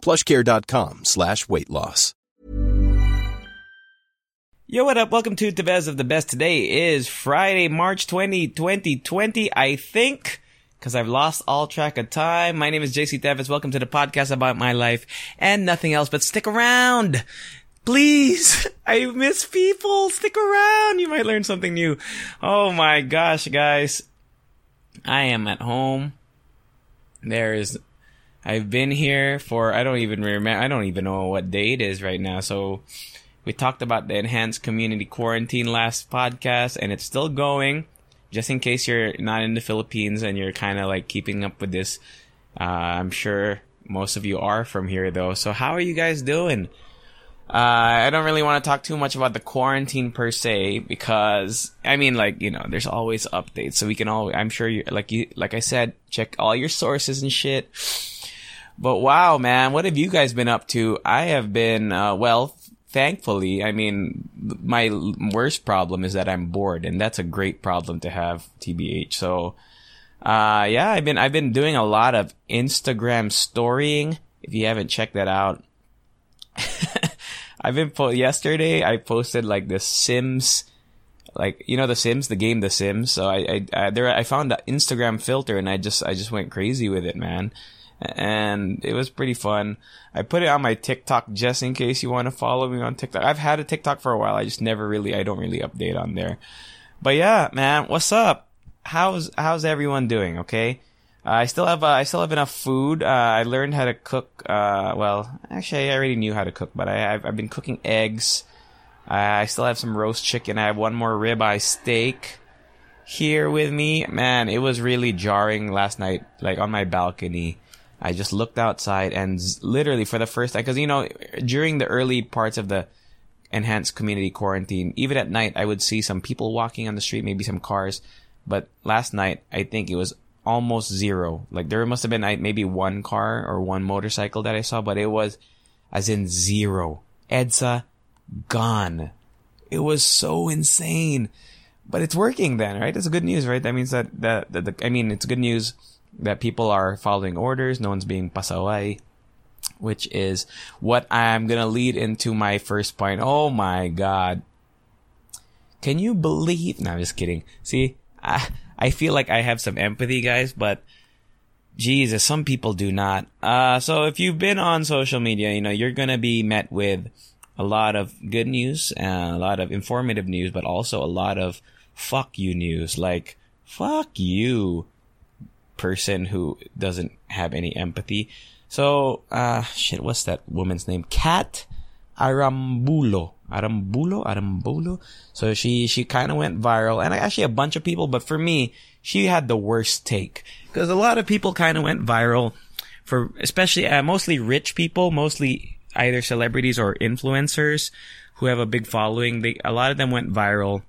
plushcare.com slash weight loss. Yo, what up? Welcome to the best of the best. Today is Friday, March 20, 2020, I think, because I've lost all track of time. My name is JC Tevis. Welcome to the podcast about my life and nothing else, but stick around. Please, I miss people. Stick around. You might learn something new. Oh my gosh, guys. I am at home. There is, I've been here for, I don't even remember, I don't even know what day it is right now. So we talked about the enhanced community quarantine last podcast and it's still going. Just in case you're not in the Philippines and you're kind of like keeping up with this. Uh, I'm sure most of you are from here though. So how are you guys doing? Uh, I don't really want to talk too much about the quarantine per se because I mean, like you know, there's always updates, so we can all. I'm sure you, like you, like I said, check all your sources and shit. But wow, man, what have you guys been up to? I have been, uh, well, thankfully, I mean, my worst problem is that I'm bored, and that's a great problem to have, tbh. So, uh, yeah, I've been I've been doing a lot of Instagram storying. If you haven't checked that out. I've been po- yesterday. I posted like the Sims, like you know the Sims, the game The Sims. So I, I, I there I found an Instagram filter and I just I just went crazy with it, man. And it was pretty fun. I put it on my TikTok just in case you want to follow me on TikTok. I've had a TikTok for a while. I just never really I don't really update on there. But yeah, man, what's up? How's how's everyone doing? Okay. Uh, I still have uh, I still have enough food. Uh, I learned how to cook. Uh, well, actually, I already knew how to cook, but I, have I've been cooking eggs. I still have some roast chicken. I have one more ribeye steak here with me. Man, it was really jarring last night. Like on my balcony, I just looked outside and literally for the first time, because you know, during the early parts of the enhanced community quarantine, even at night, I would see some people walking on the street, maybe some cars. But last night, I think it was almost zero. Like there must have been like, maybe one car or one motorcycle that I saw, but it was as in zero. EDSA gone. It was so insane. But it's working then, right? It's good news, right? That means that, that, that the, I mean, it's good news that people are following orders. No one's being pasaway, which is what I'm going to lead into my first point. Oh my God. Can you believe? No, I'm just kidding. See, I, I feel like I have some empathy, guys, but Jesus, some people do not. Uh, so if you've been on social media, you know, you're gonna be met with a lot of good news, and a lot of informative news, but also a lot of fuck you news. Like, fuck you, person who doesn't have any empathy. So, uh, shit, what's that woman's name? Cat Arambulo. Arambulo, Arambulo. So she, she kind of went viral and actually a bunch of people, but for me, she had the worst take because a lot of people kind of went viral for, especially, uh, mostly rich people, mostly either celebrities or influencers who have a big following. They, a lot of them went viral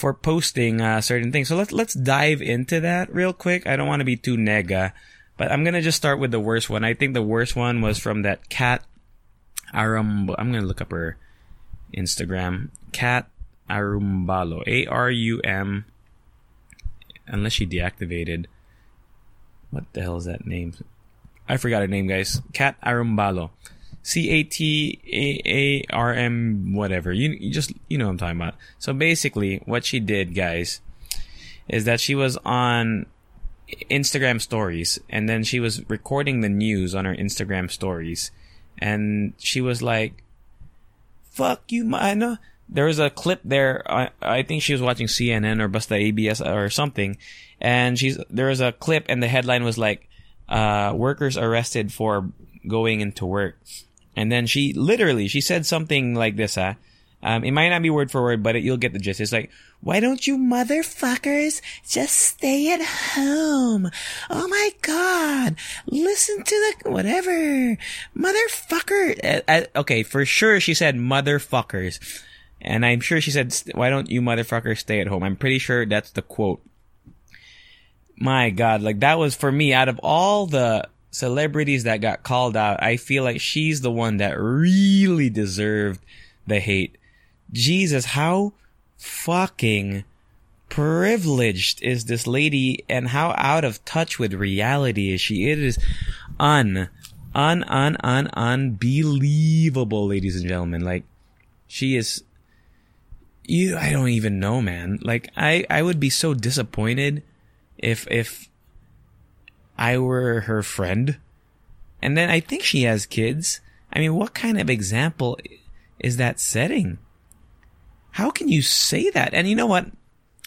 for posting, uh, certain things. So let's, let's dive into that real quick. I don't want to be too nega, but I'm to just start with the worst one. I think the worst one was from that cat Arum, I'm gonna look up her Instagram. Cat Arumbalo. A R U M. Unless she deactivated. What the hell is that name? I forgot her name, guys. Cat Arumbalo. C A T A A R M whatever. You, you just you know what I'm talking about. So basically, what she did, guys, is that she was on Instagram stories, and then she was recording the news on her Instagram stories and she was like, "Fuck you, Mana." There was a clip there. I, I think she was watching CNN or Busta ABS or something, and she's there was a clip, and the headline was like, uh, "Workers arrested for going into work," and then she literally she said something like this, huh? Um, it might not be word for word, but it, you'll get the gist. It's like, why don't you motherfuckers just stay at home? Oh my god. Listen to the, whatever. Motherfucker. Uh, uh, okay, for sure she said motherfuckers. And I'm sure she said, why don't you motherfuckers stay at home? I'm pretty sure that's the quote. My god, like that was for me out of all the celebrities that got called out, I feel like she's the one that really deserved the hate. Jesus, how fucking privileged is this lady and how out of touch with reality is she? It is un, un, un, un, unbelievable, ladies and gentlemen. Like, she is, you, I don't even know, man. Like, I, I would be so disappointed if, if I were her friend. And then I think she has kids. I mean, what kind of example is that setting? How can you say that? And you know what?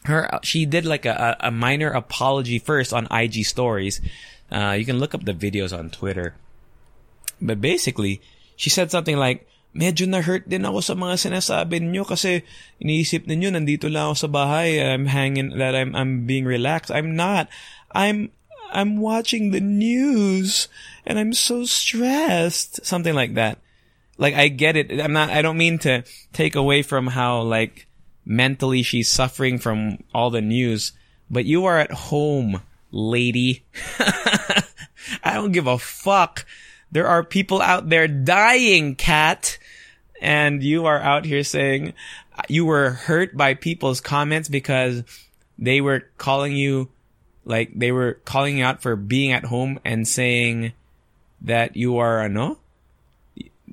Her, she did like a, a minor apology first on IG stories. Uh, you can look up the videos on Twitter. But basically, she said something like, medyo na-hurt din ako sa mga sinasabi niyo kasi iniisip niyo nandito lang ako sa bahay, I'm hanging, that I'm, I'm being relaxed. I'm not. I'm, I'm watching the news and I'm so stressed. Something like that like I get it. I'm not. I don't mean to take away from how like mentally she's suffering from all the news, but you are at home, lady. I don't give a fuck. There are people out there dying, cat, and you are out here saying you were hurt by people's comments because they were calling you like they were calling you out for being at home and saying that you are a no?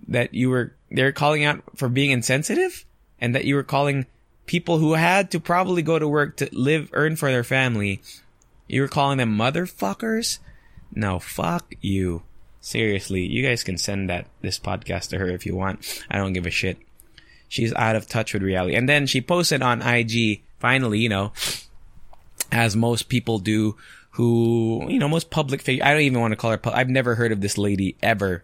That you were they're calling out for being insensitive? And that you were calling people who had to probably go to work to live earn for their family you were calling them motherfuckers? No fuck you. Seriously you guys can send that this podcast to her if you want. I don't give a shit. She's out of touch with reality. And then she posted on ig finally you know as most people do who you know most public figure i don't even want to call her pu- i've never heard of this lady ever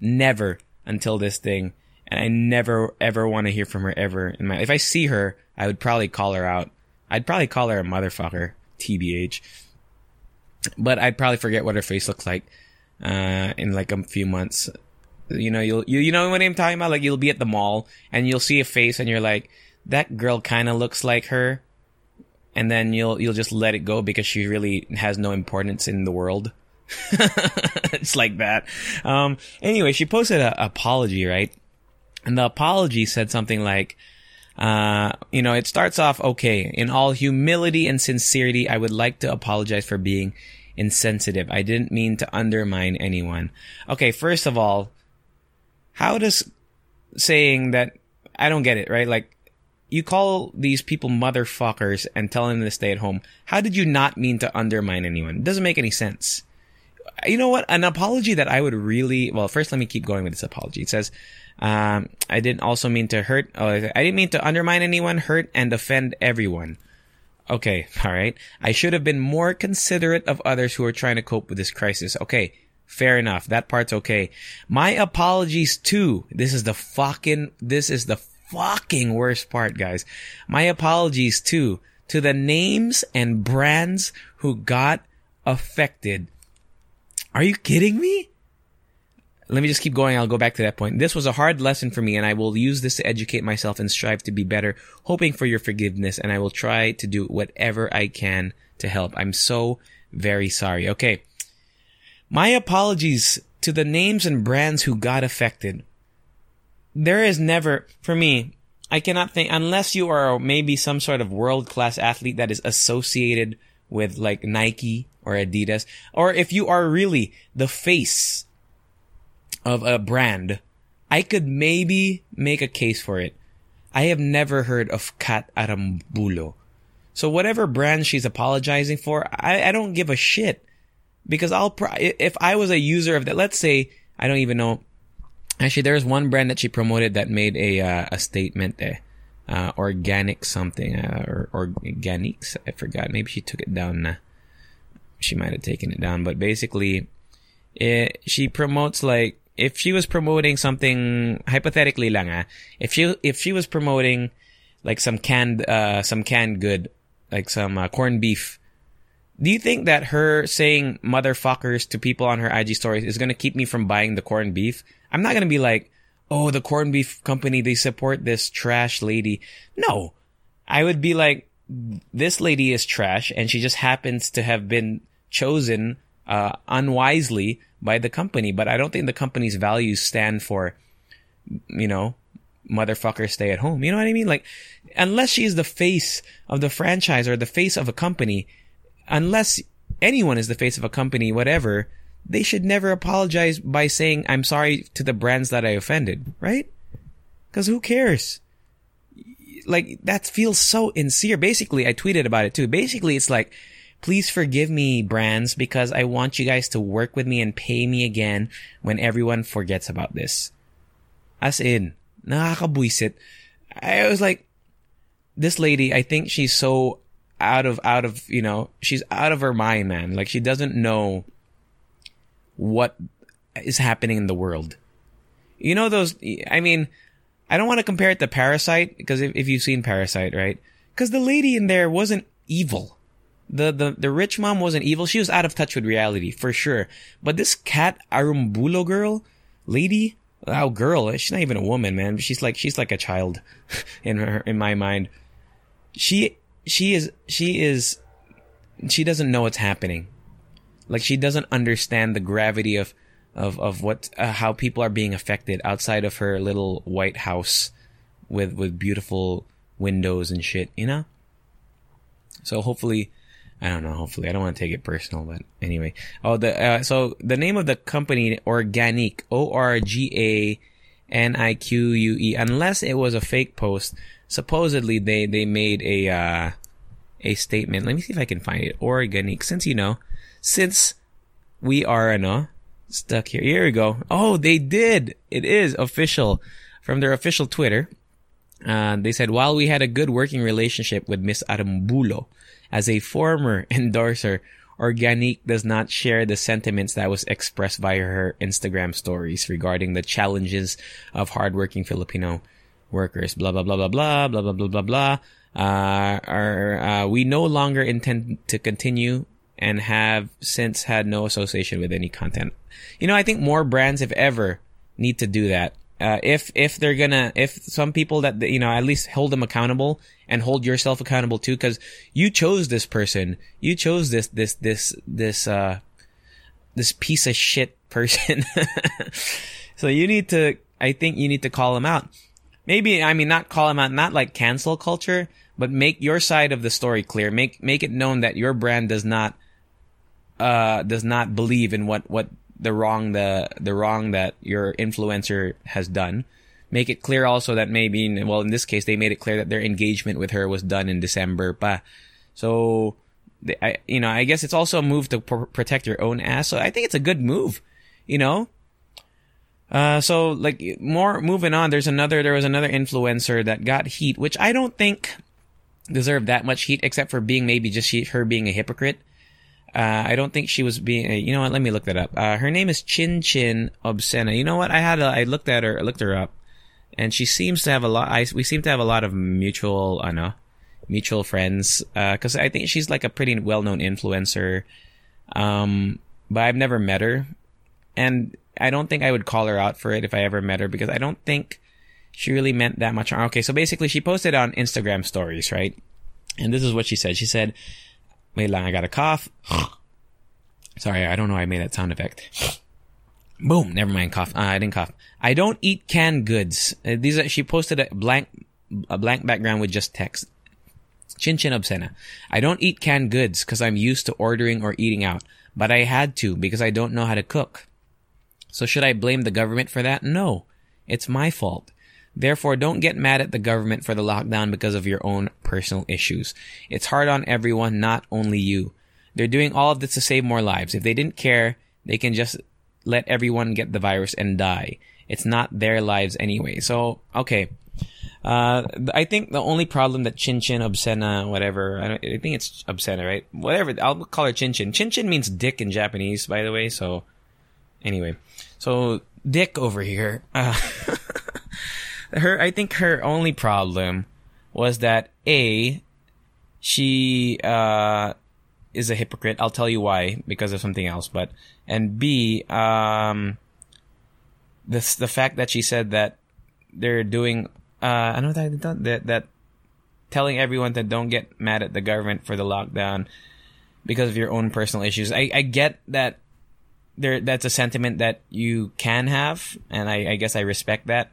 never until this thing. And I never ever want to hear from her ever in my, if I see her, I would probably call her out. I'd probably call her a motherfucker, TBH. But I'd probably forget what her face looks like, uh, in like a few months. You know, you'll, you, you know what I'm talking about? Like you'll be at the mall and you'll see a face and you're like, that girl kind of looks like her. And then you'll, you'll just let it go because she really has no importance in the world. it's like that. Um, anyway, she posted an apology, right? And the apology said something like, uh, you know, it starts off okay. In all humility and sincerity, I would like to apologize for being insensitive. I didn't mean to undermine anyone. Okay, first of all, how does saying that I don't get it, right? Like you call these people motherfuckers and tell them to stay at home. How did you not mean to undermine anyone? It doesn't make any sense you know what? An apology that I would really, well, first let me keep going with this apology. It says, um, I didn't also mean to hurt, oh, I didn't mean to undermine anyone, hurt, and offend everyone. Okay, alright. I should have been more considerate of others who are trying to cope with this crisis. Okay, fair enough. That part's okay. My apologies too. This is the fucking, this is the fucking worst part, guys. My apologies too to the names and brands who got affected are you kidding me? Let me just keep going. I'll go back to that point. This was a hard lesson for me and I will use this to educate myself and strive to be better, hoping for your forgiveness and I will try to do whatever I can to help. I'm so very sorry. Okay. My apologies to the names and brands who got affected. There is never, for me, I cannot think, unless you are maybe some sort of world class athlete that is associated with like Nike or Adidas, or if you are really the face of a brand, I could maybe make a case for it. I have never heard of Kat Arambulo. So whatever brand she's apologizing for, I, I don't give a shit. Because I'll, pro- if I was a user of that, let's say, I don't even know. Actually, there's one brand that she promoted that made a, uh, a statement there. Uh, organic something, uh, or, organics. I forgot. Maybe she took it down. Uh, she might have taken it down, but basically, it, she promotes like if she was promoting something hypothetically lang ah, if she if she was promoting like some canned uh some canned good like some uh, corned beef do you think that her saying motherfuckers to people on her IG stories is going to keep me from buying the corned beef? I'm not going to be like, oh, the corned beef company, they support this trash lady. No. I would be like, this lady is trash and she just happens to have been chosen uh, unwisely by the company. But I don't think the company's values stand for, you know, motherfucker stay at home. You know what I mean? Like, unless she is the face of the franchise or the face of a company, unless anyone is the face of a company, whatever, they should never apologize by saying, I'm sorry to the brands that I offended, right? Cause who cares? Like, that feels so insincere. Basically, I tweeted about it too. Basically, it's like, please forgive me, brands, because I want you guys to work with me and pay me again when everyone forgets about this. As in, nakakabuisit. I was like, this lady, I think she's so out of out of you know she's out of her mind man like she doesn't know what is happening in the world. You know those i mean i don't want to compare it to parasite because if, if you've seen parasite right? Because the lady in there wasn't evil. The, the the rich mom wasn't evil. She was out of touch with reality for sure. But this cat arumbulo girl lady? Oh girl she's not even a woman man. She's like she's like a child in her in my mind. She she is she is she doesn't know what's happening. Like she doesn't understand the gravity of of of what uh, how people are being affected outside of her little white house with with beautiful windows and shit, you know? So hopefully I don't know, hopefully I don't want to take it personal, but anyway. Oh, the uh, so the name of the company Organique, O R G A N I Q U E unless it was a fake post supposedly they they made a uh, a statement. Let me see if I can find it. Organique. Since you know, since we are ano stuck here. Here we go. Oh, they did. It is official from their official Twitter. Uh, they said while we had a good working relationship with Miss Arumbulo, as a former endorser, Organique does not share the sentiments that was expressed via her Instagram stories regarding the challenges of hardworking Filipino workers. Blah blah blah blah blah blah blah blah blah blah. Uh, are, uh, we no longer intend to continue and have since had no association with any content. You know, I think more brands, if ever, need to do that. Uh, if if they're gonna, if some people that you know, at least hold them accountable and hold yourself accountable too, because you chose this person, you chose this this this this uh this piece of shit person. so you need to, I think you need to call them out maybe I mean not call them out, not like cancel culture, but make your side of the story clear. Make make it known that your brand does not uh does not believe in what what the wrong the the wrong that your influencer has done. Make it clear also that maybe well in this case they made it clear that their engagement with her was done in December, pa. So I you know I guess it's also a move to pr- protect your own ass. So I think it's a good move. You know, uh, so like more moving on, there's another, there was another influencer that got heat, which I don't think deserved that much heat, except for being maybe just she, her being a hypocrite. Uh, I don't think she was being, uh, you know what, let me look that up. Uh, her name is Chin Chin Obscena. You know what, I had, a, I looked at her, I looked her up, and she seems to have a lot, I, we seem to have a lot of mutual, I know, mutual friends, uh, cause I think she's like a pretty well-known influencer. Um, but I've never met her. And I don't think I would call her out for it if I ever met her because I don't think she really meant that much. Okay, so basically she posted on Instagram stories, right? And this is what she said. She said, wait lang, I got a cough. Sorry, I don't know I made that sound effect. Boom, never mind, cough. Uh, I didn't cough. I don't eat canned goods. Uh, these are, she posted a blank, a blank background with just text. Chin Chin Obscena. I don't eat canned goods because I'm used to ordering or eating out, but I had to because I don't know how to cook. So should I blame the government for that? No. It's my fault. Therefore, don't get mad at the government for the lockdown because of your own personal issues. It's hard on everyone, not only you. They're doing all of this to save more lives. If they didn't care, they can just let everyone get the virus and die. It's not their lives anyway. So, okay. Uh, I think the only problem that Chin Chin, Obscena, whatever, I, I think it's Obscena, right? Whatever, I'll call her Chin Chin. Chin Chin means dick in Japanese, by the way, so, anyway. So Dick over here. Uh, her, I think her only problem was that A, she, uh, is a hypocrite. I'll tell you why, because of something else, but, and B, um, the fact that she said that they're doing, uh, I know that, that, that telling everyone that don't get mad at the government for the lockdown because of your own personal issues. I, I get that there that's a sentiment that you can have, and I, I guess I respect that.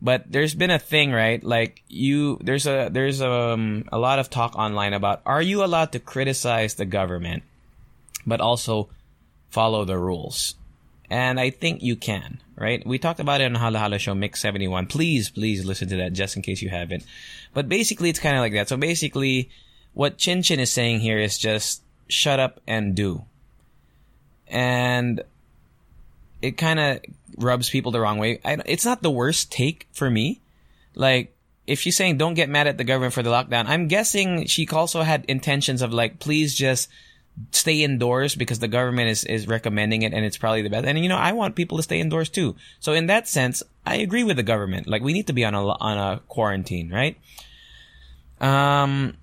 But there's been a thing, right? Like you, there's a there's um a lot of talk online about are you allowed to criticize the government, but also follow the rules? And I think you can, right? We talked about it on Hala Hala Show Mix 71. Please, please listen to that just in case you haven't. But basically, it's kind of like that. So basically, what Chin Chin is saying here is just shut up and do. And it kind of rubs people the wrong way. I, it's not the worst take for me. Like, if she's saying don't get mad at the government for the lockdown, I'm guessing she also had intentions of like, please just stay indoors because the government is, is recommending it and it's probably the best. And you know, I want people to stay indoors too. So in that sense, I agree with the government. Like we need to be on a, on a quarantine, right? Um,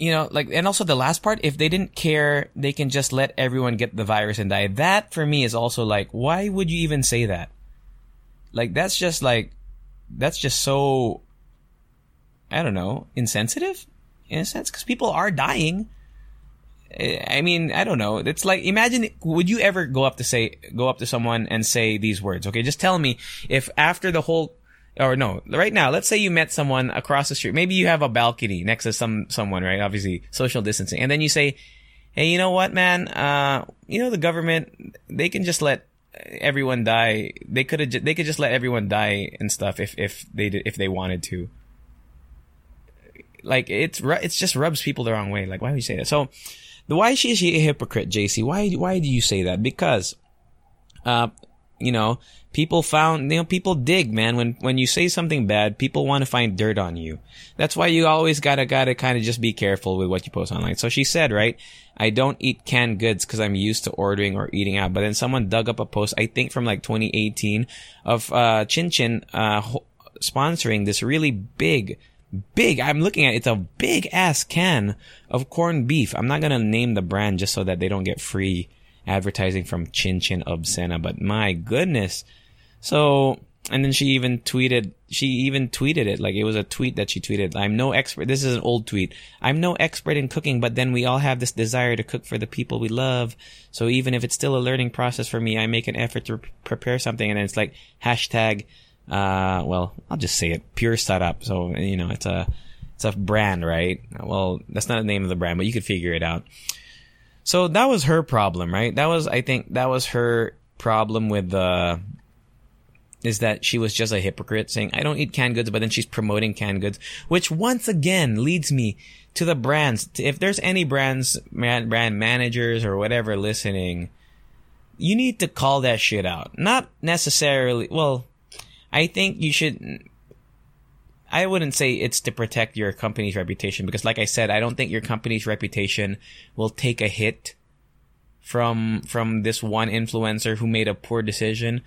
you know, like, and also the last part, if they didn't care, they can just let everyone get the virus and die. That for me is also like, why would you even say that? Like, that's just like, that's just so, I don't know, insensitive in a sense, because people are dying. Eh, I mean, I don't know. It's like, imagine, would you ever go up to say, go up to someone and say these words? Okay, just tell me if after the whole or no, right now, let's say you met someone across the street. Maybe you have a balcony next to some someone, right? Obviously, social distancing, and then you say, "Hey, you know what, man? Uh, you know the government, they can just let everyone die. They could have, they could just let everyone die and stuff if if they did, if they wanted to." Like it's it's just rubs people the wrong way. Like why would you say that? So, the why is she a hypocrite, JC? Why why do you say that? Because, uh, you know, people found, you know, people dig, man. When, when you say something bad, people want to find dirt on you. That's why you always gotta, gotta kind of just be careful with what you post online. So she said, right? I don't eat canned goods because I'm used to ordering or eating out. But then someone dug up a post, I think from like 2018 of, uh, Chin Chin, uh, ho- sponsoring this really big, big, I'm looking at, it, it's a big ass can of corned beef. I'm not gonna name the brand just so that they don't get free advertising from Chin Chin Obscena, but my goodness, so, and then she even tweeted, she even tweeted it, like it was a tweet that she tweeted, I'm no expert, this is an old tweet, I'm no expert in cooking, but then we all have this desire to cook for the people we love. So even if it's still a learning process for me, I make an effort to prepare something and it's like hashtag, uh, well, I'll just say it, pure setup. So, you know, it's a, it's a brand, right? Well, that's not the name of the brand, but you could figure it out. So that was her problem, right? That was, I think, that was her problem with the is that she was just a hypocrite saying, I don't eat canned goods, but then she's promoting canned goods, which once again leads me to the brands. If there's any brands, brand managers or whatever listening, you need to call that shit out. Not necessarily, well, I think you should, I wouldn't say it's to protect your company's reputation because like I said, I don't think your company's reputation will take a hit from, from this one influencer who made a poor decision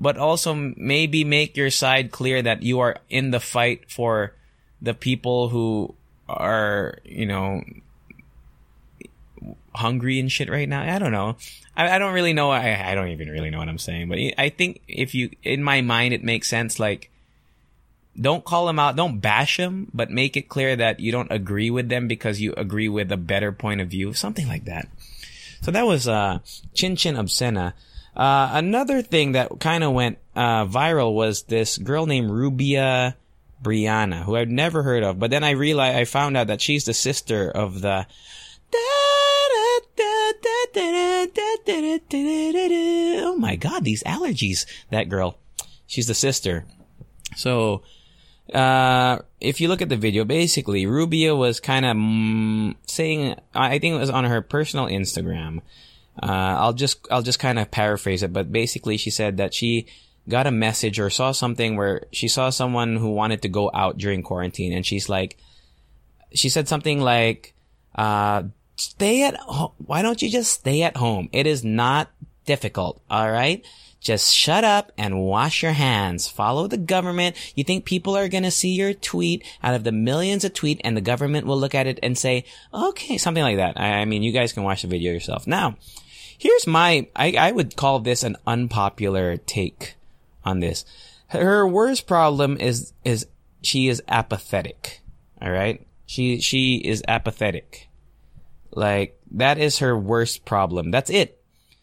but also maybe make your side clear that you are in the fight for the people who are, you know, hungry and shit right now. I don't know. I, I don't really know. I, I don't even really know what I'm saying, but I think if you, in my mind, it makes sense. Like, don't call them out, don't bash them, but make it clear that you don't agree with them because you agree with a better point of view, something like that. So that was, uh, Chin Chin Obscena. Uh, another thing that kind of went uh, viral was this girl named Rubia Brianna, who I'd never heard of. But then I realized, I found out that she's the sister of the. Oh my god, these allergies. That girl. She's the sister. So, uh, if you look at the video, basically, Rubia was kind of mm, saying, I think it was on her personal Instagram, uh, I'll just I'll just kind of paraphrase it, but basically she said that she got a message or saw something where she saw someone who wanted to go out during quarantine, and she's like, she said something like, uh, "Stay at home. Why don't you just stay at home? It is not difficult. All right." Just shut up and wash your hands. Follow the government. You think people are going to see your tweet out of the millions of tweet and the government will look at it and say, okay, something like that. I, I mean, you guys can watch the video yourself. Now, here's my, I, I would call this an unpopular take on this. Her worst problem is, is she is apathetic. All right. She, she is apathetic. Like, that is her worst problem. That's it.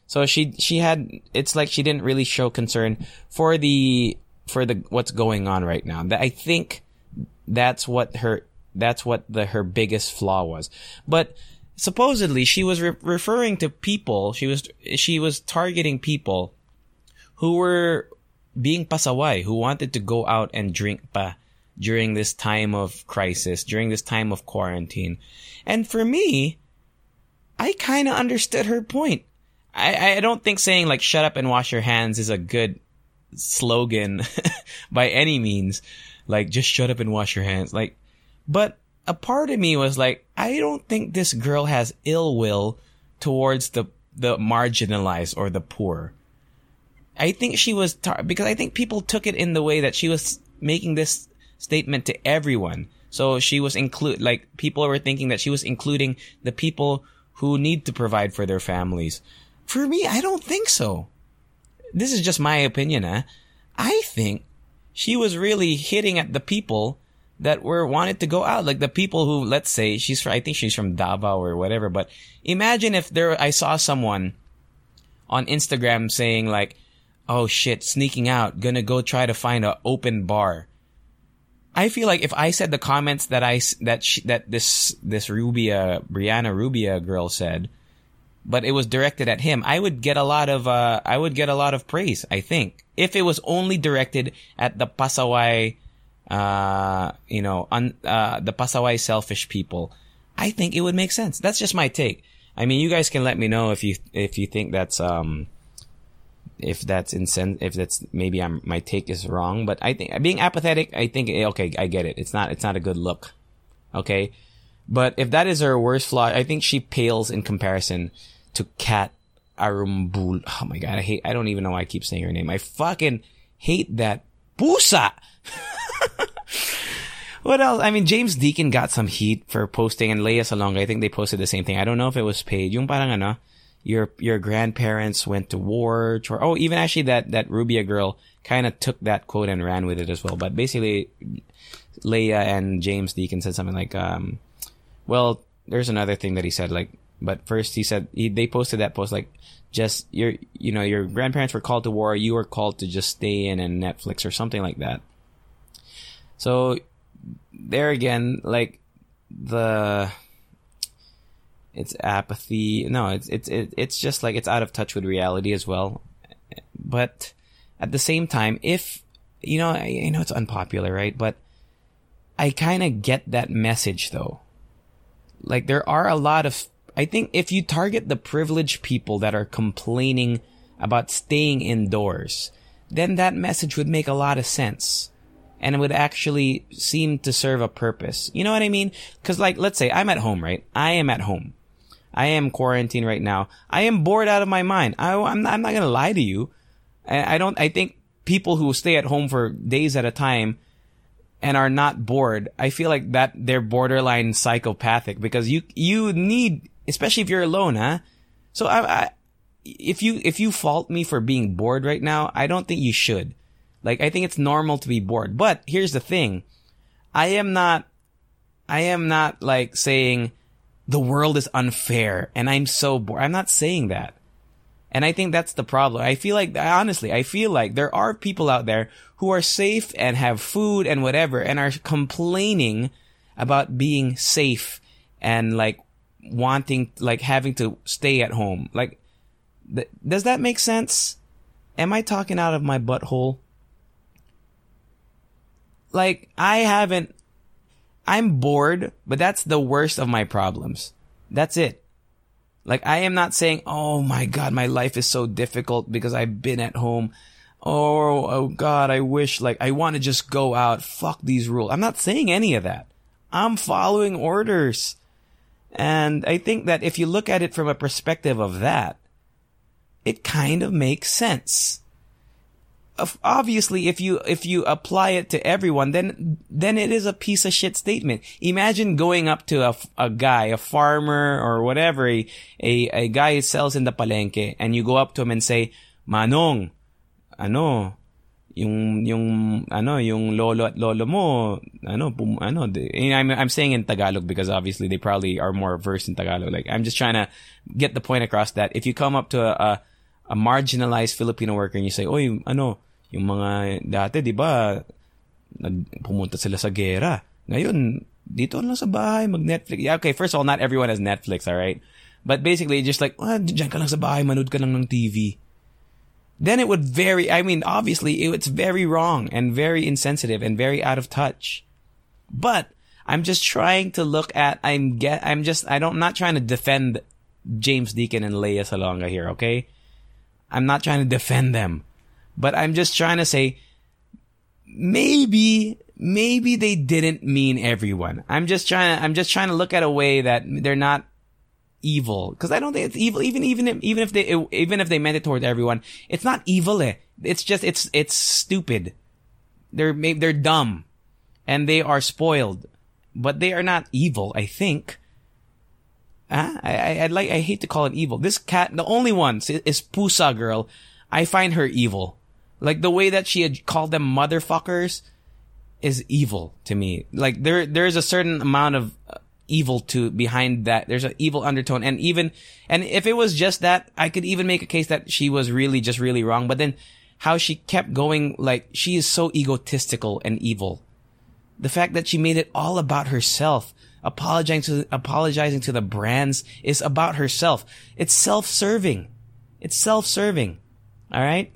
So she, she had, it's like she didn't really show concern for the, for the, what's going on right now. I think that's what her, that's what the, her biggest flaw was. But supposedly she was re- referring to people, she was, she was targeting people who were being pasaway, who wanted to go out and drink pa during this time of crisis, during this time of quarantine. And for me, I kind of understood her point. I, I don't think saying like shut up and wash your hands is a good slogan by any means. Like just shut up and wash your hands. Like, but a part of me was like, I don't think this girl has ill will towards the, the marginalized or the poor. I think she was, tar- because I think people took it in the way that she was making this statement to everyone. So she was include, like people were thinking that she was including the people who need to provide for their families. For me, I don't think so. This is just my opinion, eh? I think she was really hitting at the people that were wanted to go out, like the people who, let's say, she's I think she's from Davao or whatever, but imagine if there, I saw someone on Instagram saying like, oh shit, sneaking out, gonna go try to find an open bar. I feel like if I said the comments that I that she, that this this Rubia Brianna Rubia girl said, but it was directed at him, I would get a lot of uh I would get a lot of praise. I think if it was only directed at the Pasaway, uh you know, un, uh the Pasaway selfish people, I think it would make sense. That's just my take. I mean, you guys can let me know if you if you think that's um if that's insen- if that's maybe I'm my take is wrong, but I think being apathetic, I think eh, okay, I get it. It's not it's not a good look. Okay? But if that is her worst flaw, I think she pales in comparison to Kat Arumbul. Oh my god, I hate I don't even know why I keep saying her name. I fucking hate that pusa. what else? I mean, James Deakin got some heat for posting and Lea Salonga, I think they posted the same thing. I don't know if it was paid. Yung parang ano, your your grandparents went to war or oh even actually that that Rubia girl kind of took that quote and ran with it as well but basically Lea and James Deakin said something like um well there's another thing that he said like but first he said he, they posted that post like just your you know your grandparents were called to war you were called to just stay in and Netflix or something like that so there again like the it's apathy. No, it's it's it's just like it's out of touch with reality as well. But at the same time, if you know, I, I know it's unpopular, right? But I kind of get that message though. Like there are a lot of I think if you target the privileged people that are complaining about staying indoors, then that message would make a lot of sense. And it would actually seem to serve a purpose. You know what I mean? Cause like, let's say I'm at home, right? I am at home. I am quarantined right now. I am bored out of my mind. I, am not, I'm not gonna lie to you. I, I don't, I think people who stay at home for days at a time and are not bored, I feel like that they're borderline psychopathic because you, you need, especially if you're alone, huh? So I, I, if you, if you fault me for being bored right now, I don't think you should. Like, I think it's normal to be bored. But here's the thing. I am not, I am not like saying, the world is unfair and I'm so bored. I'm not saying that. And I think that's the problem. I feel like, honestly, I feel like there are people out there who are safe and have food and whatever and are complaining about being safe and like wanting, like having to stay at home. Like, th- does that make sense? Am I talking out of my butthole? Like, I haven't I'm bored, but that's the worst of my problems. That's it. Like, I am not saying, oh my God, my life is so difficult because I've been at home. Oh, oh God, I wish, like, I want to just go out. Fuck these rules. I'm not saying any of that. I'm following orders. And I think that if you look at it from a perspective of that, it kind of makes sense. obviously if you if you apply it to everyone then then it is a piece of shit statement imagine going up to a, a guy a farmer or whatever a, a, a guy sells in the palenque and you go up to him and say manong ano yung yung ano yung lolo at lolo mo ano pum, ano I'm I'm saying in Tagalog because obviously they probably are more versed in Tagalog like I'm just trying to get the point across that if you come up to a, a a marginalized Filipino worker and you say, "Oy, ano, yung mga dati, 'di ba, pumunta sila sa gera. Ngayon, dito lang sa bahay mag-Netflix." Yeah, okay, first of all, not everyone has Netflix, all right? But basically, just like, ah, diyan ka lang sa bahay, manood ka lang ng TV. Then it would very, I mean, obviously, it's very wrong and very insensitive and very out of touch. But I'm just trying to look at, I'm get, I'm just, I don't, I'm not trying to defend James Deakin and Lea Salonga here, okay? I'm not trying to defend them, but I'm just trying to say maybe maybe they didn't mean everyone. I'm just trying to I'm just trying to look at a way that they're not evil because I don't think it's evil even even even if they even if they meant it towards everyone, it's not evil. It's just it's it's stupid. They're they're dumb and they are spoiled, but they are not evil, I think. Ah, I, I, like, I hate to call it evil. This cat, the only one is, is Pusa girl. I find her evil. Like the way that she had called them motherfuckers is evil to me. Like there, there's a certain amount of evil to behind that. There's an evil undertone. And even, and if it was just that, I could even make a case that she was really just really wrong. But then how she kept going, like she is so egotistical and evil. The fact that she made it all about herself apologizing to apologizing to the brands is about herself. It's self-serving. It's self-serving. All right.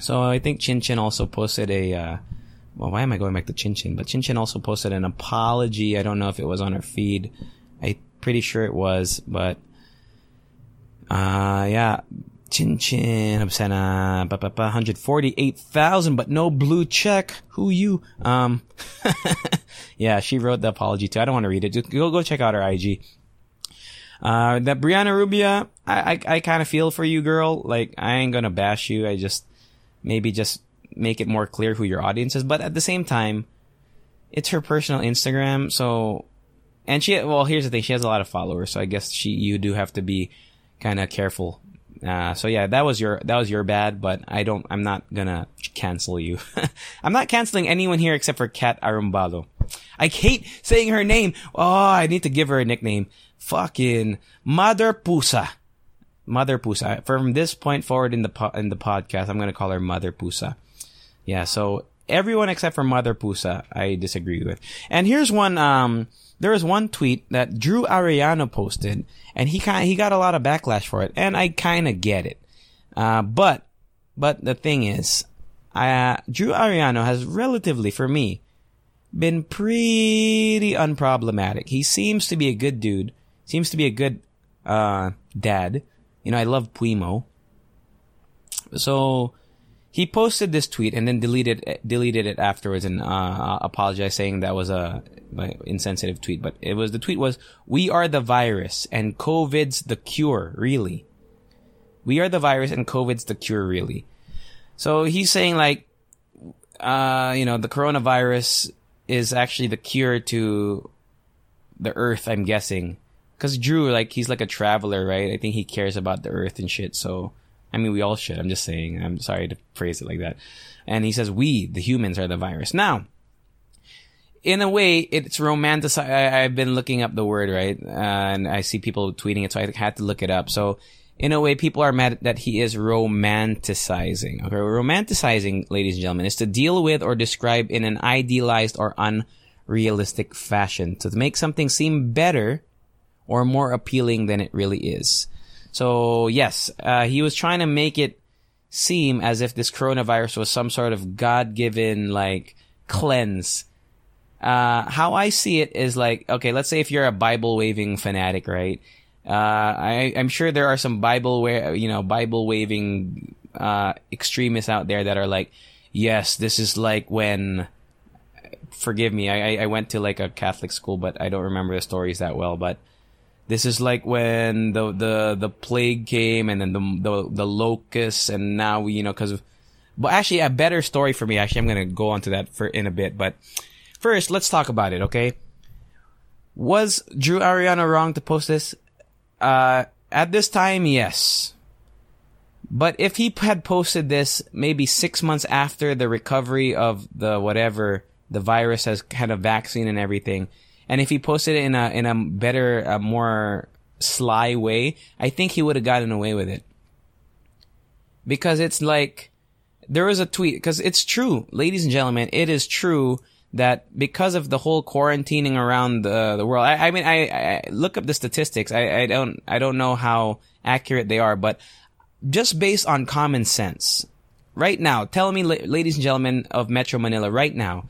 So I think Chin Chin also posted a. Uh, well, why am I going back to Chin Chin? But Chin Chin also posted an apology. I don't know if it was on her feed. I'm pretty sure it was, but uh, yeah. Chin Chin, Absena, 148,000, but no blue check. Who you? Um, yeah, she wrote the apology too. I don't want to read it. Just go, go check out her IG. Uh, that Brianna Rubia, I, I, I kind of feel for you, girl. Like, I ain't gonna bash you. I just, maybe just make it more clear who your audience is. But at the same time, it's her personal Instagram. So, and she, well, here's the thing. She has a lot of followers. So I guess she, you do have to be kind of careful uh, so yeah, that was your that was your bad, but I don't. I'm not gonna cancel you. I'm not canceling anyone here except for Kat Arumbalo. I hate saying her name. Oh, I need to give her a nickname. Fucking Mother Pusa. Mother Pusa. From this point forward in the po- in the podcast, I'm gonna call her Mother Pusa. Yeah. So everyone except for Mother Pusa, I disagree with. And here's one. Um, there was one tweet that Drew Arellano posted, and he kind he got a lot of backlash for it, and I kind of get it. Uh, but but the thing is, uh, Drew Arellano has relatively, for me, been pretty unproblematic. He seems to be a good dude. Seems to be a good uh, dad. You know, I love Primo. So he posted this tweet and then deleted deleted it afterwards and uh, apologized, saying that was a insensitive tweet. But it was the tweet was, "We are the virus and COVID's the cure." Really, we are the virus and COVID's the cure. Really. So he's saying like, uh, you know, the coronavirus is actually the cure to the Earth. I'm guessing because Drew, like, he's like a traveler, right? I think he cares about the Earth and shit. So I mean, we all should. I'm just saying. I'm sorry to phrase it like that. And he says, we, the humans, are the virus. Now, in a way, it's romanticized. I've been looking up the word, right? Uh, and I see people tweeting it, so I had to look it up. So, in a way, people are mad that he is romanticizing. Okay, romanticizing, ladies and gentlemen, is to deal with or describe in an idealized or unrealistic fashion to make something seem better or more appealing than it really is. So yes, uh, he was trying to make it seem as if this coronavirus was some sort of God-given like cleanse. Uh, how I see it is like, okay, let's say if you're a Bible waving fanatic, right? Uh, I, I'm sure there are some Bible where, you know, Bible waving, uh, extremists out there that are like, yes, this is like when, forgive me, I, I went to like a Catholic school, but I don't remember the stories that well, but this is like when the the the plague came and then the the, the locusts and now we you know because But actually, a better story for me. Actually, I'm gonna go on to that for in a bit. But first, let's talk about it. Okay. Was Drew Arellano wrong to post this? Uh, at this time, yes. But if he had posted this maybe six months after the recovery of the whatever the virus has had a vaccine and everything, and if he posted it in a in a better, a more sly way, I think he would have gotten away with it. Because it's like there was a tweet because it's true, ladies and gentlemen, it is true that because of the whole quarantining around the the world, I, I mean, I, I, look up the statistics. I, I don't I don't know how accurate they are, but just based on common sense, right now, tell me, ladies and gentlemen of Metro Manila, right now,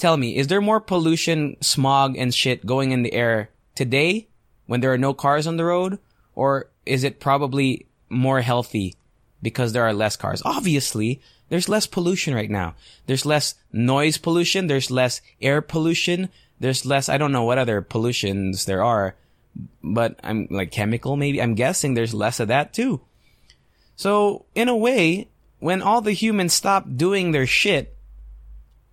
tell me, is there more pollution, smog, and shit going in the air today when there are no cars on the road, or is it probably more healthy because there are less cars? Obviously, there's less pollution right now. There's less noise pollution. There's less air pollution. There's less, I don't know what other pollutions there are, but I'm like chemical maybe. I'm guessing there's less of that too. So in a way, when all the humans stop doing their shit,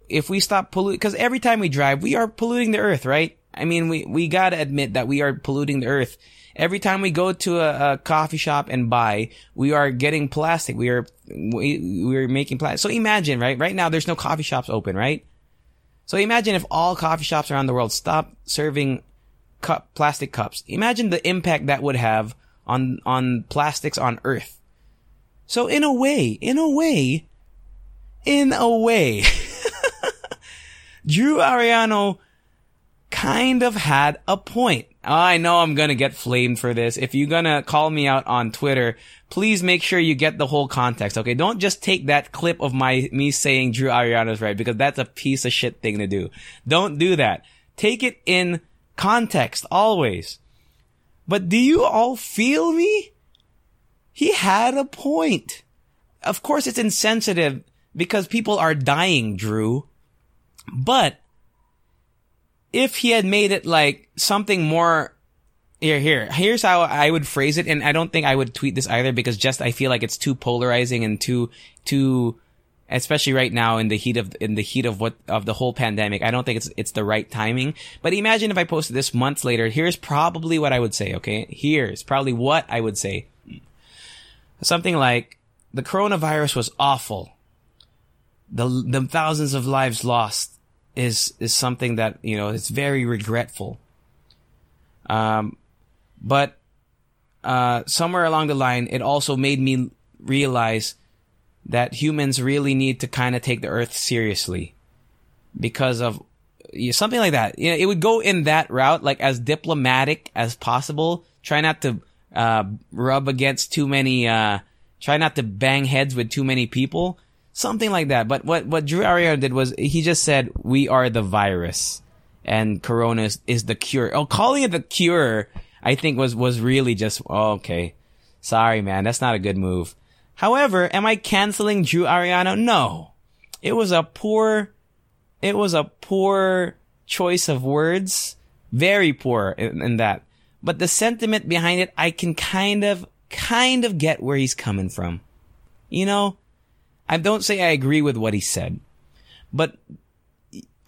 if we stop polluting, cause every time we drive, we are polluting the earth, right? I mean, we, we gotta admit that we are polluting the earth. Every time we go to a, a coffee shop and buy, we are getting plastic. We are, we, we're making plastic. So imagine, right? Right now, there's no coffee shops open, right? So imagine if all coffee shops around the world stop serving cup, plastic cups. Imagine the impact that would have on, on plastics on earth. So in a way, in a way, in a way, Drew Arellano kind of had a point. I know I'm gonna get flamed for this. If you're gonna call me out on Twitter, please make sure you get the whole context, okay? Don't just take that clip of my, me saying Drew Arellano's right, because that's a piece of shit thing to do. Don't do that. Take it in context, always. But do you all feel me? He had a point. Of course it's insensitive because people are dying, Drew. But if he had made it like something more here, here, here's how I would phrase it. And I don't think I would tweet this either because just I feel like it's too polarizing and too, too, especially right now in the heat of, in the heat of what, of the whole pandemic. I don't think it's, it's the right timing. But imagine if I posted this months later. Here's probably what I would say. Okay. Here's probably what I would say. Something like the coronavirus was awful. The, the thousands of lives lost is is something that you know it's very regretful. Um, but uh, somewhere along the line, it also made me realize that humans really need to kind of take the Earth seriously because of you know, something like that. You know, it would go in that route, like as diplomatic as possible. Try not to uh, rub against too many. Uh, try not to bang heads with too many people something like that. But what what Drew Arellano did was he just said we are the virus and Corona is, is the cure. Oh, calling it the cure, I think was was really just oh, okay. Sorry, man, that's not a good move. However, am I canceling Drew Arellano? No, it was a poor, it was a poor choice of words, very poor in, in that. But the sentiment behind it, I can kind of, kind of get where he's coming from. You know, I don't say I agree with what he said, but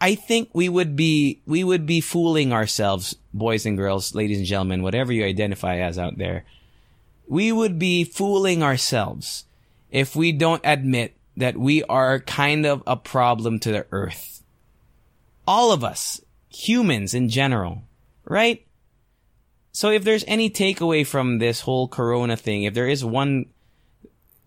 I think we would be, we would be fooling ourselves, boys and girls, ladies and gentlemen, whatever you identify as out there. We would be fooling ourselves if we don't admit that we are kind of a problem to the earth. All of us, humans in general, right? So if there's any takeaway from this whole corona thing, if there is one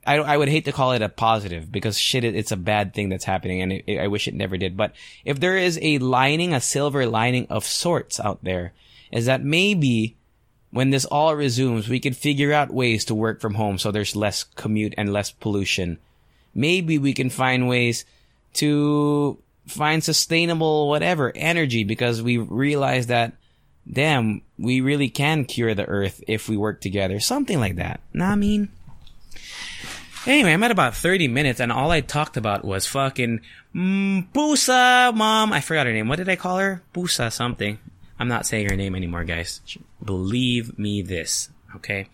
I, I would hate to call it a positive because shit, it, it's a bad thing that's happening and it, it, I wish it never did. But if there is a lining, a silver lining of sorts out there, is that maybe when this all resumes, we could figure out ways to work from home so there's less commute and less pollution. Maybe we can find ways to find sustainable whatever energy because we realize that damn, we really can cure the earth if we work together. Something like that. Nah, I mean. Anyway, I'm at about 30 minutes and all I talked about was fucking mm, Busa mom. I forgot her name. What did I call her? Busa something. I'm not saying her name anymore, guys. Believe me this. Okay.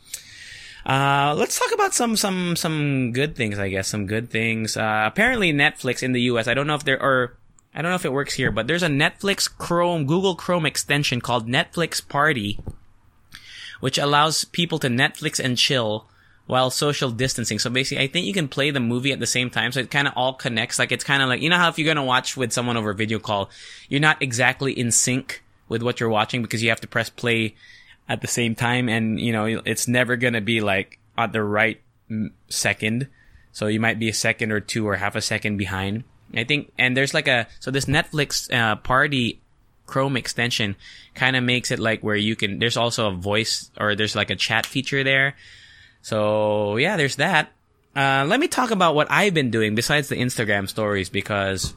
Uh, let's talk about some some some good things. I guess some good things. Uh, apparently, Netflix in the U.S. I don't know if there are. I don't know if it works here, but there's a Netflix Chrome, Google Chrome extension called Netflix Party, which allows people to Netflix and chill while social distancing. So basically, I think you can play the movie at the same time. So it kind of all connects. Like it's kind of like, you know how if you're going to watch with someone over video call, you're not exactly in sync with what you're watching because you have to press play at the same time. And, you know, it's never going to be like at the right second. So you might be a second or two or half a second behind. I think, and there's like a, so this Netflix, uh, party Chrome extension kind of makes it like where you can, there's also a voice or there's like a chat feature there. So yeah, there's that. Uh, let me talk about what I've been doing besides the Instagram stories because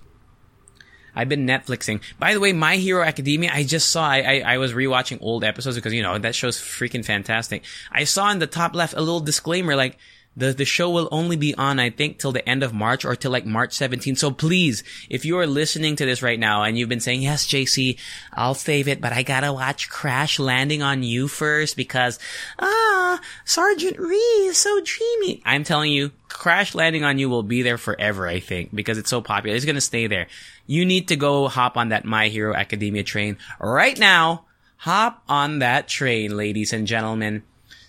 I've been Netflixing. By the way, My Hero Academia, I just saw, I, I, I, was rewatching old episodes because, you know, that show's freaking fantastic. I saw in the top left a little disclaimer like, the, the show will only be on, I think, till the end of March or till like March 17. So please, if you are listening to this right now and you've been saying, yes, JC, I'll save it, but I gotta watch Crash Landing on You first because, ah, Sergeant Ree is so dreamy. I'm telling you, Crash Landing on You will be there forever, I think, because it's so popular. It's gonna stay there. You need to go hop on that My Hero Academia train right now. Hop on that train, ladies and gentlemen.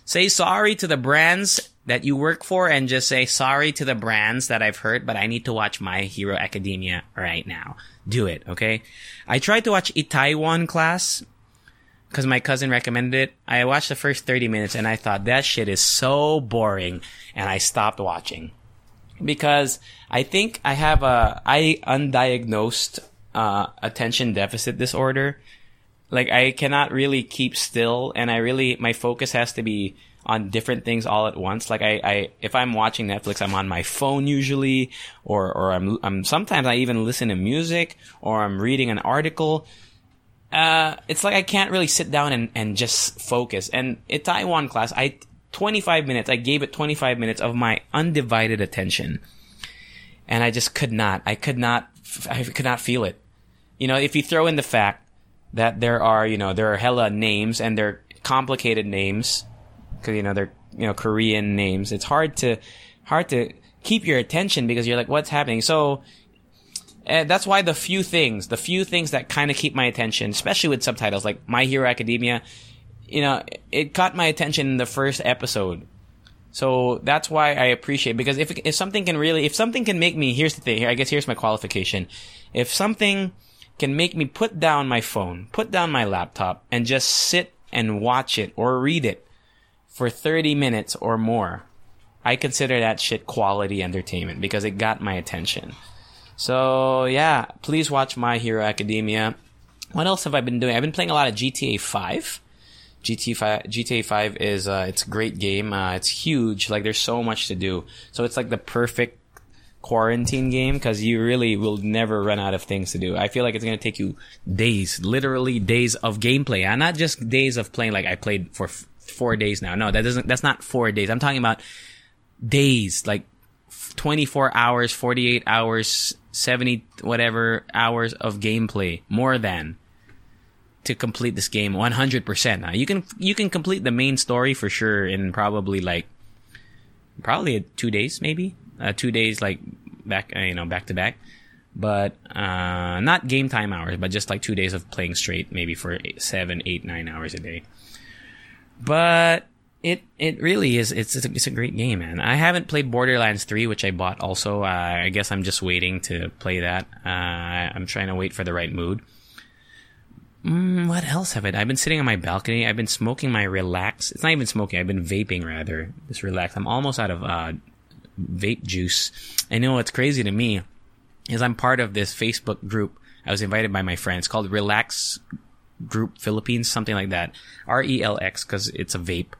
Say sorry to the brands that you work for and just say sorry to the brands that I've hurt, but I need to watch My Hero Academia right now. Do it, okay? I tried to watch Itaewon class because my cousin recommended it. I watched the first 30 minutes and I thought that shit is so boring and I stopped watching because I think I have a I undiagnosed uh, attention deficit disorder. Like I cannot really keep still and I really my focus has to be on different things all at once. Like I, I, if I'm watching Netflix, I'm on my phone usually, or, or I'm, I'm, sometimes I even listen to music, or I'm reading an article. Uh, it's like I can't really sit down and, and just focus. And Itaewon class, I, 25 minutes, I gave it 25 minutes of my undivided attention. And I just could not, I could not, I could not feel it. You know, if you throw in the fact that there are, you know, there are hella names and they're complicated names, because you know they're you know Korean names. It's hard to hard to keep your attention because you're like, what's happening? So uh, that's why the few things, the few things that kind of keep my attention, especially with subtitles like My Hero Academia, you know, it caught my attention in the first episode. So that's why I appreciate because if if something can really if something can make me here's the thing here I guess here's my qualification if something can make me put down my phone put down my laptop and just sit and watch it or read it for 30 minutes or more, I consider that shit quality entertainment because it got my attention. So yeah, please watch My Hero Academia. What else have I been doing? I've been playing a lot of GTA 5. GTA 5, GTA 5 is, uh, it's a great game. Uh, it's huge. Like there's so much to do. So it's like the perfect quarantine game because you really will never run out of things to do. I feel like it's going to take you days, literally days of gameplay and not just days of playing like I played for four days now. No, that doesn't, that's not four days. I'm talking about days, like 24 hours, 48 hours, 70 whatever hours of gameplay, more than to complete this game 100%. Now, you can, you can complete the main story for sure in probably like, probably two days, maybe, uh, two days, like back, uh, you know, back to back. But, uh, not game time hours, but just like two days of playing straight, maybe for eight, seven, eight, nine hours a day. But it it really is it's it's a, it's a, great game, man. I haven't played Borderlands 3, which I bought also. Uh, I guess I'm just waiting to play that. Uh, I'm trying to wait for the right mood. Mm, what else have I? I've been sitting on my balcony. I've been smoking my relax. It's not even smoking. I've been vaping rather. Just relax. I'm almost out of uh, vape juice. I know what's crazy to me is I'm part of this Facebook group. I was invited by my friends called Relax Group Philippines, something like that. R E L X, because it's a vape.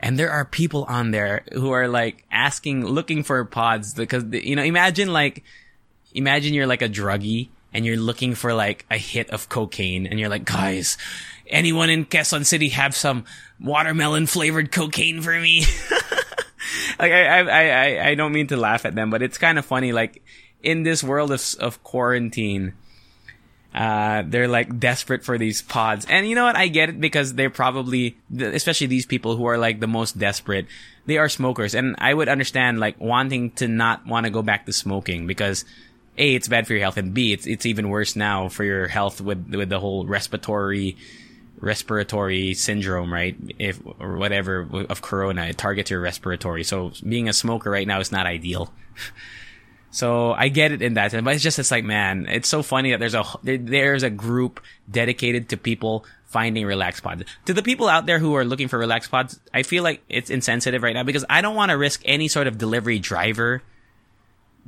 And there are people on there who are like asking, looking for pods because, you know, imagine like, imagine you're like a druggie and you're looking for like a hit of cocaine and you're like, guys, anyone in Quezon City have some watermelon flavored cocaine for me? like, I, I, I, I don't mean to laugh at them, but it's kind of funny. Like, in this world of, of quarantine, Uh, they're like desperate for these pods. And you know what? I get it because they're probably, especially these people who are like the most desperate, they are smokers. And I would understand like wanting to not want to go back to smoking because A, it's bad for your health and B, it's, it's even worse now for your health with, with the whole respiratory, respiratory syndrome, right? If, or whatever of corona, it targets your respiratory. So being a smoker right now is not ideal. So I get it in that sense, but it's just it's like man, it's so funny that there's a there's a group dedicated to people finding relax pods. To the people out there who are looking for relax pods, I feel like it's insensitive right now because I don't want to risk any sort of delivery driver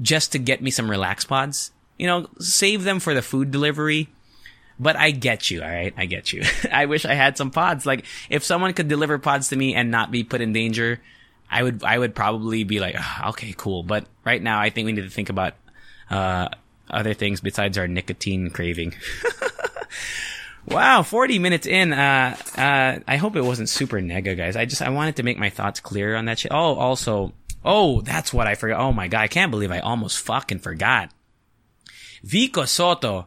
just to get me some relax pods. You know, save them for the food delivery. But I get you, all right? I get you. I wish I had some pods. Like, if someone could deliver pods to me and not be put in danger, I would I would probably be like, oh, okay, cool. But right now, I think we need to think about uh, other things besides our nicotine craving. wow, forty minutes in. Uh, uh, I hope it wasn't super nega, guys. I just I wanted to make my thoughts clear on that shit. Oh, also, oh, that's what I forgot. Oh my god, I can't believe I almost fucking forgot. Vico Sotto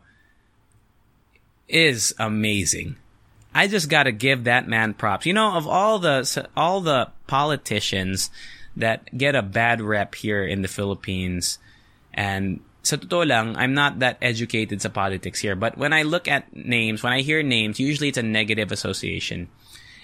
is amazing. I just got to give that man props. You know, of all the all the politicians that get a bad rep here in the Philippines, and sa totoo lang, I'm not that educated sa politics here, but when I look at names, when I hear names, usually it's a negative association.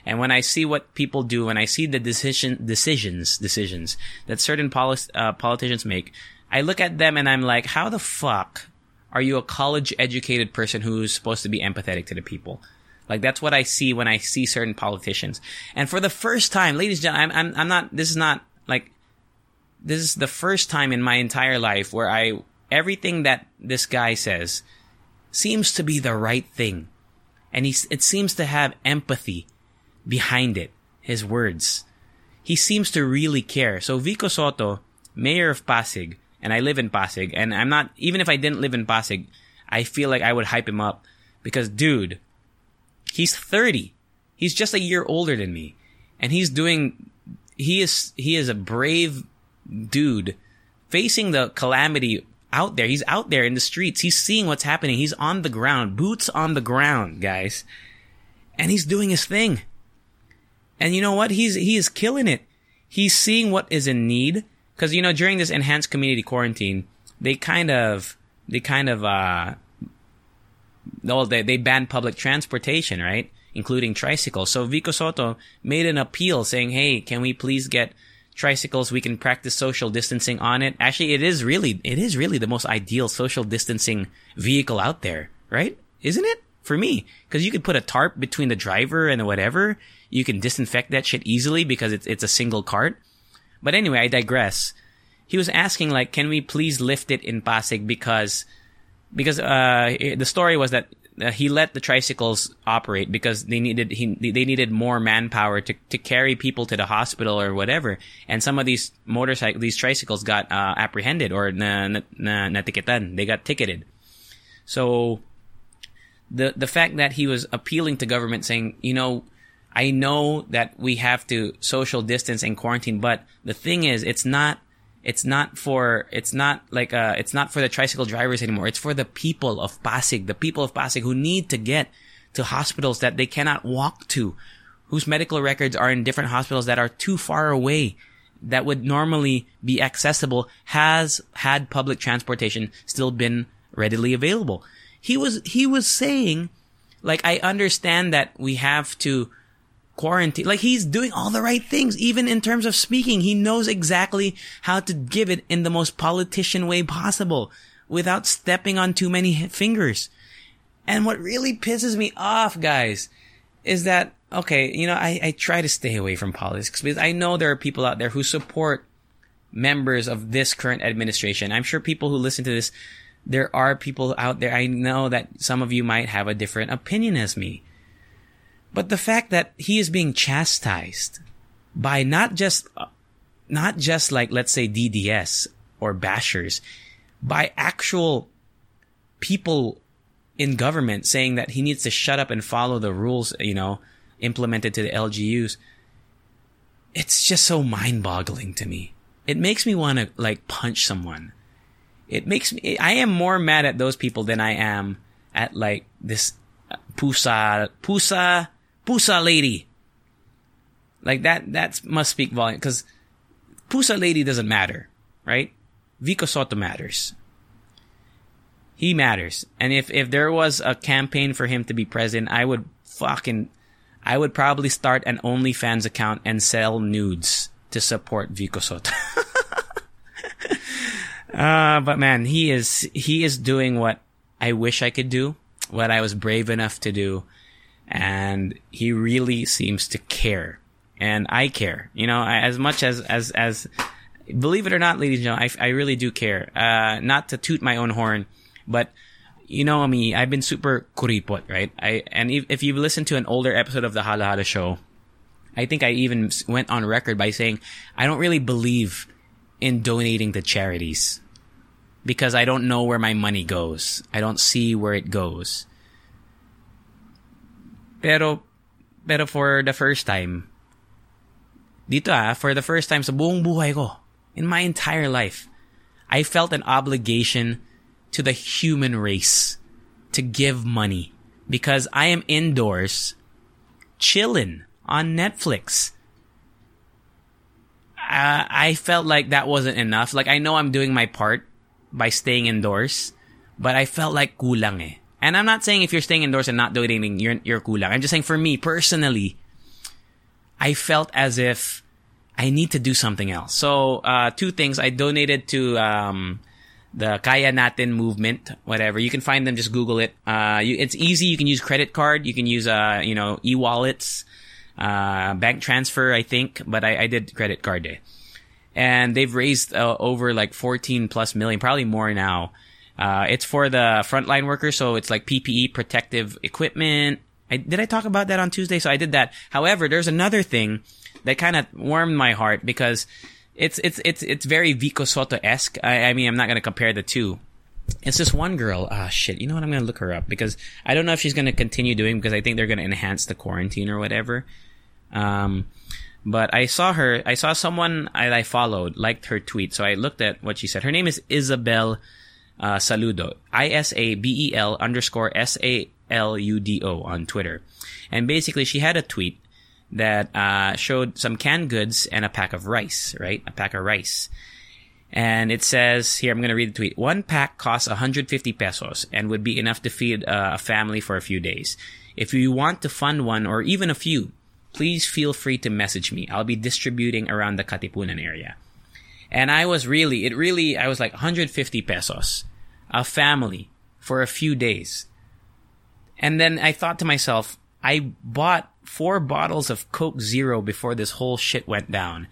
And when I see what people do, when I see the decision decisions decisions that certain poli- uh, politicians make, I look at them and I'm like, how the fuck are you a college educated person who's supposed to be empathetic to the people? Like that's what I see when I see certain politicians. And for the first time, ladies and gentlemen, I'm, I'm, I'm not, this is not like, this is the first time in my entire life where I, everything that this guy says seems to be the right thing. And he, it seems to have empathy behind it. His words. He seems to really care. So Vico Sotto, mayor of Pasig, and I live in Pasig, and I'm not, even if I didn't live in Pasig, I feel like I would hype him up because dude, He's 30. He's just a year older than me. And he's doing, he is, he is a brave dude facing the calamity out there. He's out there in the streets. He's seeing what's happening. He's on the ground, boots on the ground, guys. And he's doing his thing. And you know what? He's, he is killing it. He's seeing what is in need. Cause, you know, during this enhanced community quarantine, they kind of, they kind of, uh, well, they, they banned public transportation, right? Including tricycles. So Vico Sotto made an appeal saying, hey, can we please get tricycles? We can practice social distancing on it. Actually, it is really, it is really the most ideal social distancing vehicle out there, right? Isn't it? For me. Cause you could put a tarp between the driver and whatever. You can disinfect that shit easily because it's, it's a single cart. But anyway, I digress. He was asking like, can we please lift it in Pasig because because uh, the story was that uh, he let the tricycles operate because they needed he they needed more manpower to to carry people to the hospital or whatever. And some of these motorcycle these tricycles got uh, apprehended or na, na, na. They got ticketed. So the the fact that he was appealing to government saying, you know, I know that we have to social distance and quarantine, but the thing is, it's not it's not for it's not like uh it's not for the tricycle drivers anymore. It's for the people of Pasig, the people of Pasig who need to get to hospitals that they cannot walk to, whose medical records are in different hospitals that are too far away that would normally be accessible has had public transportation still been readily available. He was he was saying like I understand that we have to quarantine. Like he's doing all the right things, even in terms of speaking. He knows exactly how to give it in the most politician way possible without stepping on too many fingers. And what really pisses me off, guys, is that, okay, you know, I, I try to stay away from politics because I know there are people out there who support members of this current administration. I'm sure people who listen to this, there are people out there. I know that some of you might have a different opinion as me. But the fact that he is being chastised by not just, not just like, let's say DDS or bashers, by actual people in government saying that he needs to shut up and follow the rules, you know, implemented to the LGUs. It's just so mind boggling to me. It makes me want to like punch someone. It makes me, I am more mad at those people than I am at like this pusa pusa pusa lady. Like that that must speak volume because pusa lady doesn't matter, right? Vico Sotto matters. He matters. And if if there was a campaign for him to be president, I would fucking I would probably start an OnlyFans account and sell nudes to support Vico Sotto. uh, but man, he is he is doing what I wish I could do, what I was brave enough to do, and he really seems to care, and I care. You know, as much as as as believe it or not, ladies and gentlemen, I, I really do care. Uh, not to toot my own horn, but you know me, I've been super kuripot, right? I and if, if you've listened to an older episode of the Hala Hala show, I think I even went on record by saying I don't really believe in donating to charities because I don't know where my money goes. I don't see where it goes. Pero pero for the first time dito ah, for the first time sa buong buhay ko, in my entire life, I felt an obligation to the human race to give money because I am indoors chilling on Netflix. Uh, I felt like that wasn't enough. Like I know I'm doing my part by staying indoors, but I felt like kulang eh. And I'm not saying if you're staying indoors and not donating, you're, you're. I'm just saying for me personally, I felt as if I need to do something else. So, uh, two things. I donated to, um, the Kaya Natin movement, whatever. You can find them, just Google it. Uh, you, it's easy. You can use credit card. You can use, uh, you know, e-wallets, uh, bank transfer, I think, but I, I did credit card day. And they've raised uh, over like 14 plus million, probably more now. Uh, it's for the frontline workers, so it's like PPE, protective equipment. I, did I talk about that on Tuesday? So I did that. However, there's another thing that kind of warmed my heart because it's it's it's it's very Vico Sotto esque. I, I, mean, I'm not gonna compare the two. It's this one girl. Ah, oh, shit. You know what? I'm gonna look her up because I don't know if she's gonna continue doing because I think they're gonna enhance the quarantine or whatever. Um, but I saw her. I saw someone I, I followed liked her tweet, so I looked at what she said. Her name is Isabel uh, Saludo. I S A B E L underscore S A L U D O on Twitter, and basically she had a tweet that uh, showed some canned goods and a pack of rice, right? A pack of rice. And it says here, I'm going to read the tweet. One pack costs 150 pesos and would be enough to feed uh, a family for a few days. If you want to fund one or even a few, please feel free to message me. I'll be distributing around the Katipunan area. And I was really, it really, I was like 150 pesos, a family for a few days. And then I thought to myself, I bought four bottles of Coke Zero before this whole shit went down.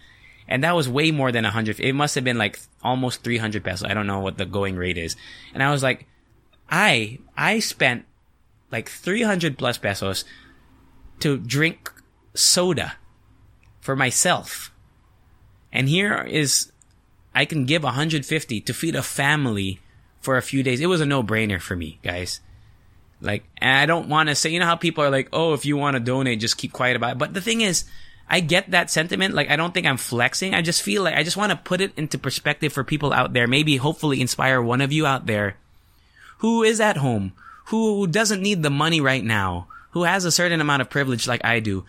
And that was way more than a hundred. It must have been like almost 300 pesos. I don't know what the going rate is. And I was like, I, I spent like 300 plus pesos to drink soda for myself. And here is, I can give 150 to feed a family for a few days. It was a no-brainer for me, guys. Like, and I don't want to say, you know how people are like, oh, if you want to donate, just keep quiet about it. But the thing is, I get that sentiment. Like, I don't think I'm flexing. I just feel like I just want to put it into perspective for people out there. Maybe hopefully inspire one of you out there who is at home, who doesn't need the money right now, who has a certain amount of privilege like I do.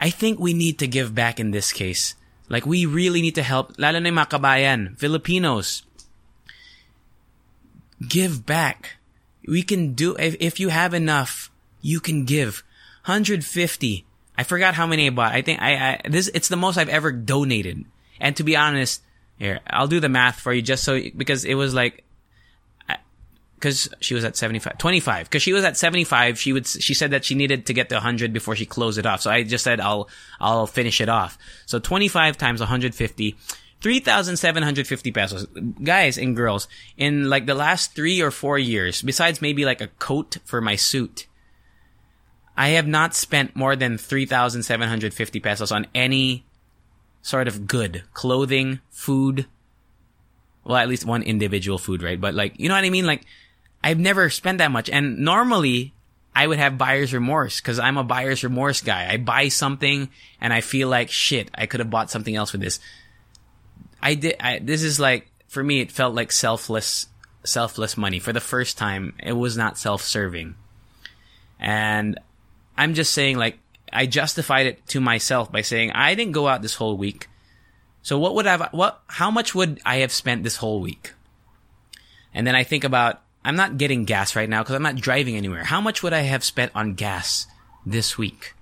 I think we need to give back in this case. Like, we really need to help, lalo na Filipinos. Give back we can do, if, if you have enough, you can give. 150. I forgot how many I bought. I think I, I, this, it's the most I've ever donated. And to be honest, here, I'll do the math for you just so, because it was like, because she was at 75, 25. Because she was at 75, she would, she said that she needed to get to 100 before she closed it off. So I just said I'll, I'll finish it off. So 25 times 150 3,750 pesos. Guys and girls, in like the last three or four years, besides maybe like a coat for my suit, I have not spent more than 3,750 pesos on any sort of good. Clothing, food. Well, at least one individual food, right? But like, you know what I mean? Like, I've never spent that much. And normally, I would have buyer's remorse because I'm a buyer's remorse guy. I buy something and I feel like shit, I could have bought something else for this. I did. I, this is like for me. It felt like selfless, selfless money. For the first time, it was not self-serving. And I'm just saying, like, I justified it to myself by saying I didn't go out this whole week. So what would I what how much would I have spent this whole week? And then I think about I'm not getting gas right now because I'm not driving anywhere. How much would I have spent on gas this week?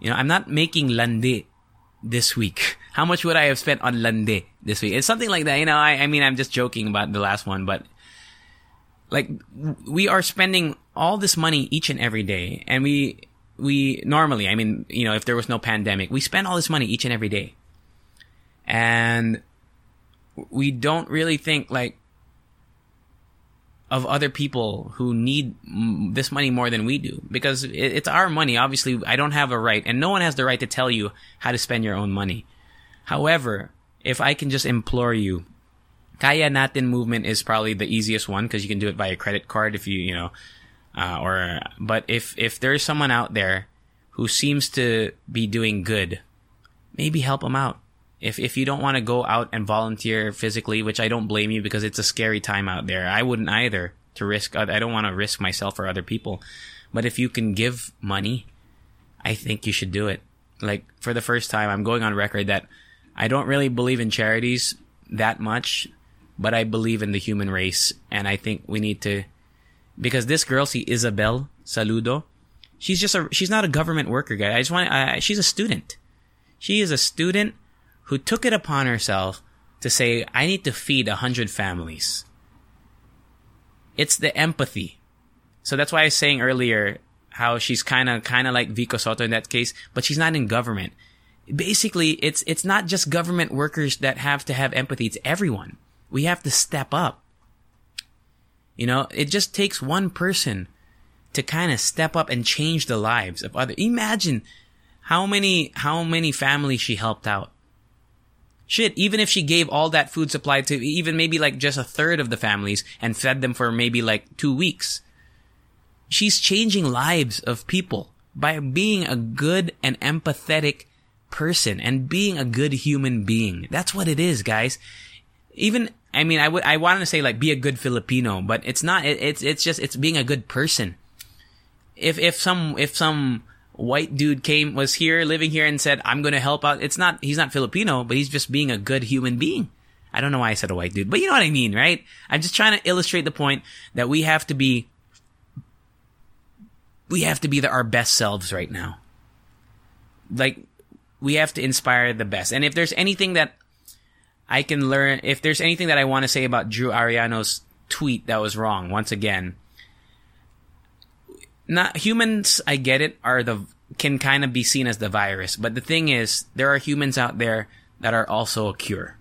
You know, I'm not making lande this week. How much would I have spent on lande this week? It's something like that. You know, I, I mean, I'm just joking about the last one, but like we are spending all this money each and every day and we we normally, I mean, you know, if there was no pandemic, we spend all this money each and every day. And we don't really think like of other people who need this money more than we do because it's our money. Obviously, I don't have a right and no one has the right to tell you how to spend your own money. However, if I can just implore you, Kaya Natin movement is probably the easiest one because you can do it via credit card if you, you know, uh, or, but if, if there's someone out there who seems to be doing good, maybe help them out. If, if you don't want to go out and volunteer physically, which I don't blame you because it's a scary time out there. I wouldn't either to risk, I don't want to risk myself or other people. But if you can give money, I think you should do it. Like for the first time, I'm going on record that I don't really believe in charities that much, but I believe in the human race. And I think we need to because this girl, see Isabel Saludo, she's just a she's not a government worker guy. I just want uh, she's a student. She is a student who took it upon herself to say, I need to feed a hundred families. It's the empathy. So that's why I was saying earlier how she's kind of kind of like Vico Sotto in that case, but she's not in government. Basically, it's it's not just government workers that have to have empathy. It's everyone. We have to step up. You know, it just takes one person to kind of step up and change the lives of other. Imagine how many, how many families she helped out. Shit, even if she gave all that food supply to even maybe like just a third of the families and fed them for maybe like two weeks, she's changing lives of people by being a good and empathetic person and being a good human being. That's what it is, guys. Even I mean, I would, I wanted to say like be a good Filipino, but it's not. It, it's, it's just, it's being a good person. If, if some, if some white dude came, was here, living here and said, I'm going to help out, it's not, he's not Filipino, but he's just being a good human being. I don't know why I said a white dude, but you know what I mean, right? I'm just trying to illustrate the point that we have to be, we have to be the, our best selves right now. Like, we have to inspire the best. And if there's anything that I can learn if there's anything that I want to say about Drew Arellano's tweet that was wrong. Once again, not humans. I get it. Are the can kind of be seen as the virus, but the thing is, there are humans out there that are also a cure,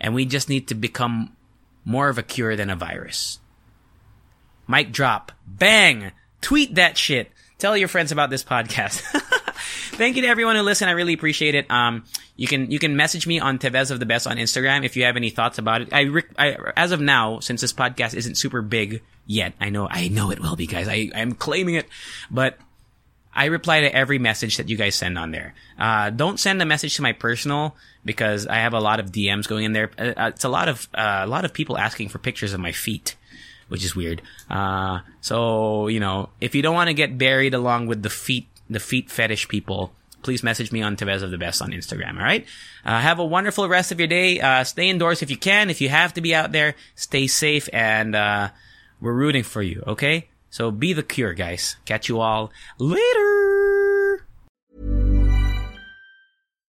and we just need to become more of a cure than a virus. Mic drop. Bang! Tweet that shit. Tell your friends about this podcast. Thank you to everyone who listened. I really appreciate it. Um, you can you can message me on Tevez of the Best on Instagram if you have any thoughts about it. I, I as of now, since this podcast isn't super big yet, I know I know it will be, guys. I I'm claiming it, but I reply to every message that you guys send on there. Uh, don't send a message to my personal because I have a lot of DMs going in there. Uh, uh, it's a lot of uh, a lot of people asking for pictures of my feet, which is weird. Uh, so you know, if you don't want to get buried along with the feet the feet fetish people, please message me on Tevez of the Best on Instagram. All right. Uh, have a wonderful rest of your day. Uh, stay indoors if you can. If you have to be out there, stay safe and, uh, we're rooting for you. Okay. So be the cure, guys. Catch you all later.